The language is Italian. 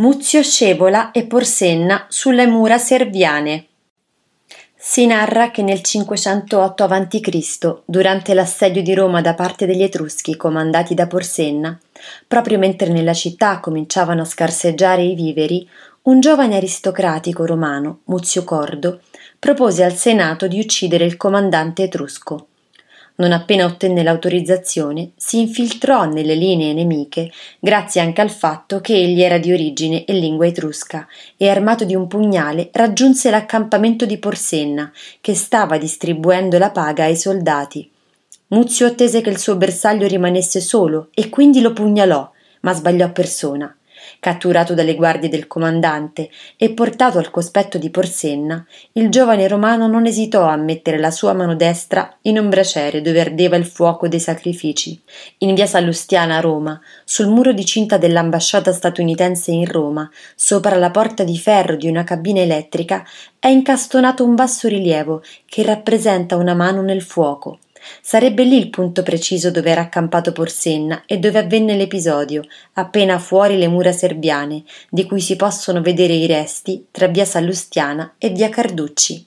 Muzio Scevola e Porsenna sulle mura serviane. Si narra che nel 508 a.C., durante l'assedio di Roma da parte degli Etruschi comandati da Porsenna, proprio mentre nella città cominciavano a scarseggiare i viveri, un giovane aristocratico romano, Muzio Cordo, propose al Senato di uccidere il comandante etrusco. Non appena ottenne l'autorizzazione, si infiltrò nelle linee nemiche, grazie anche al fatto che egli era di origine e lingua etrusca, e armato di un pugnale raggiunse l'accampamento di Porsenna, che stava distribuendo la paga ai soldati. Muzio attese che il suo bersaglio rimanesse solo e quindi lo pugnalò, ma sbagliò persona catturato dalle guardie del comandante e portato al cospetto di Porsenna, il giovane romano non esitò a mettere la sua mano destra in un braciere dove ardeva il fuoco dei sacrifici. In via Sallustiana a Roma, sul muro di cinta dell'ambasciata statunitense in Roma, sopra la porta di ferro di una cabina elettrica, è incastonato un basso rilievo che rappresenta una mano nel fuoco. Sarebbe lì il punto preciso dove era accampato Porsenna e dove avvenne l'episodio, appena fuori le mura serbiane, di cui si possono vedere i resti tra via Sallustiana e via Carducci.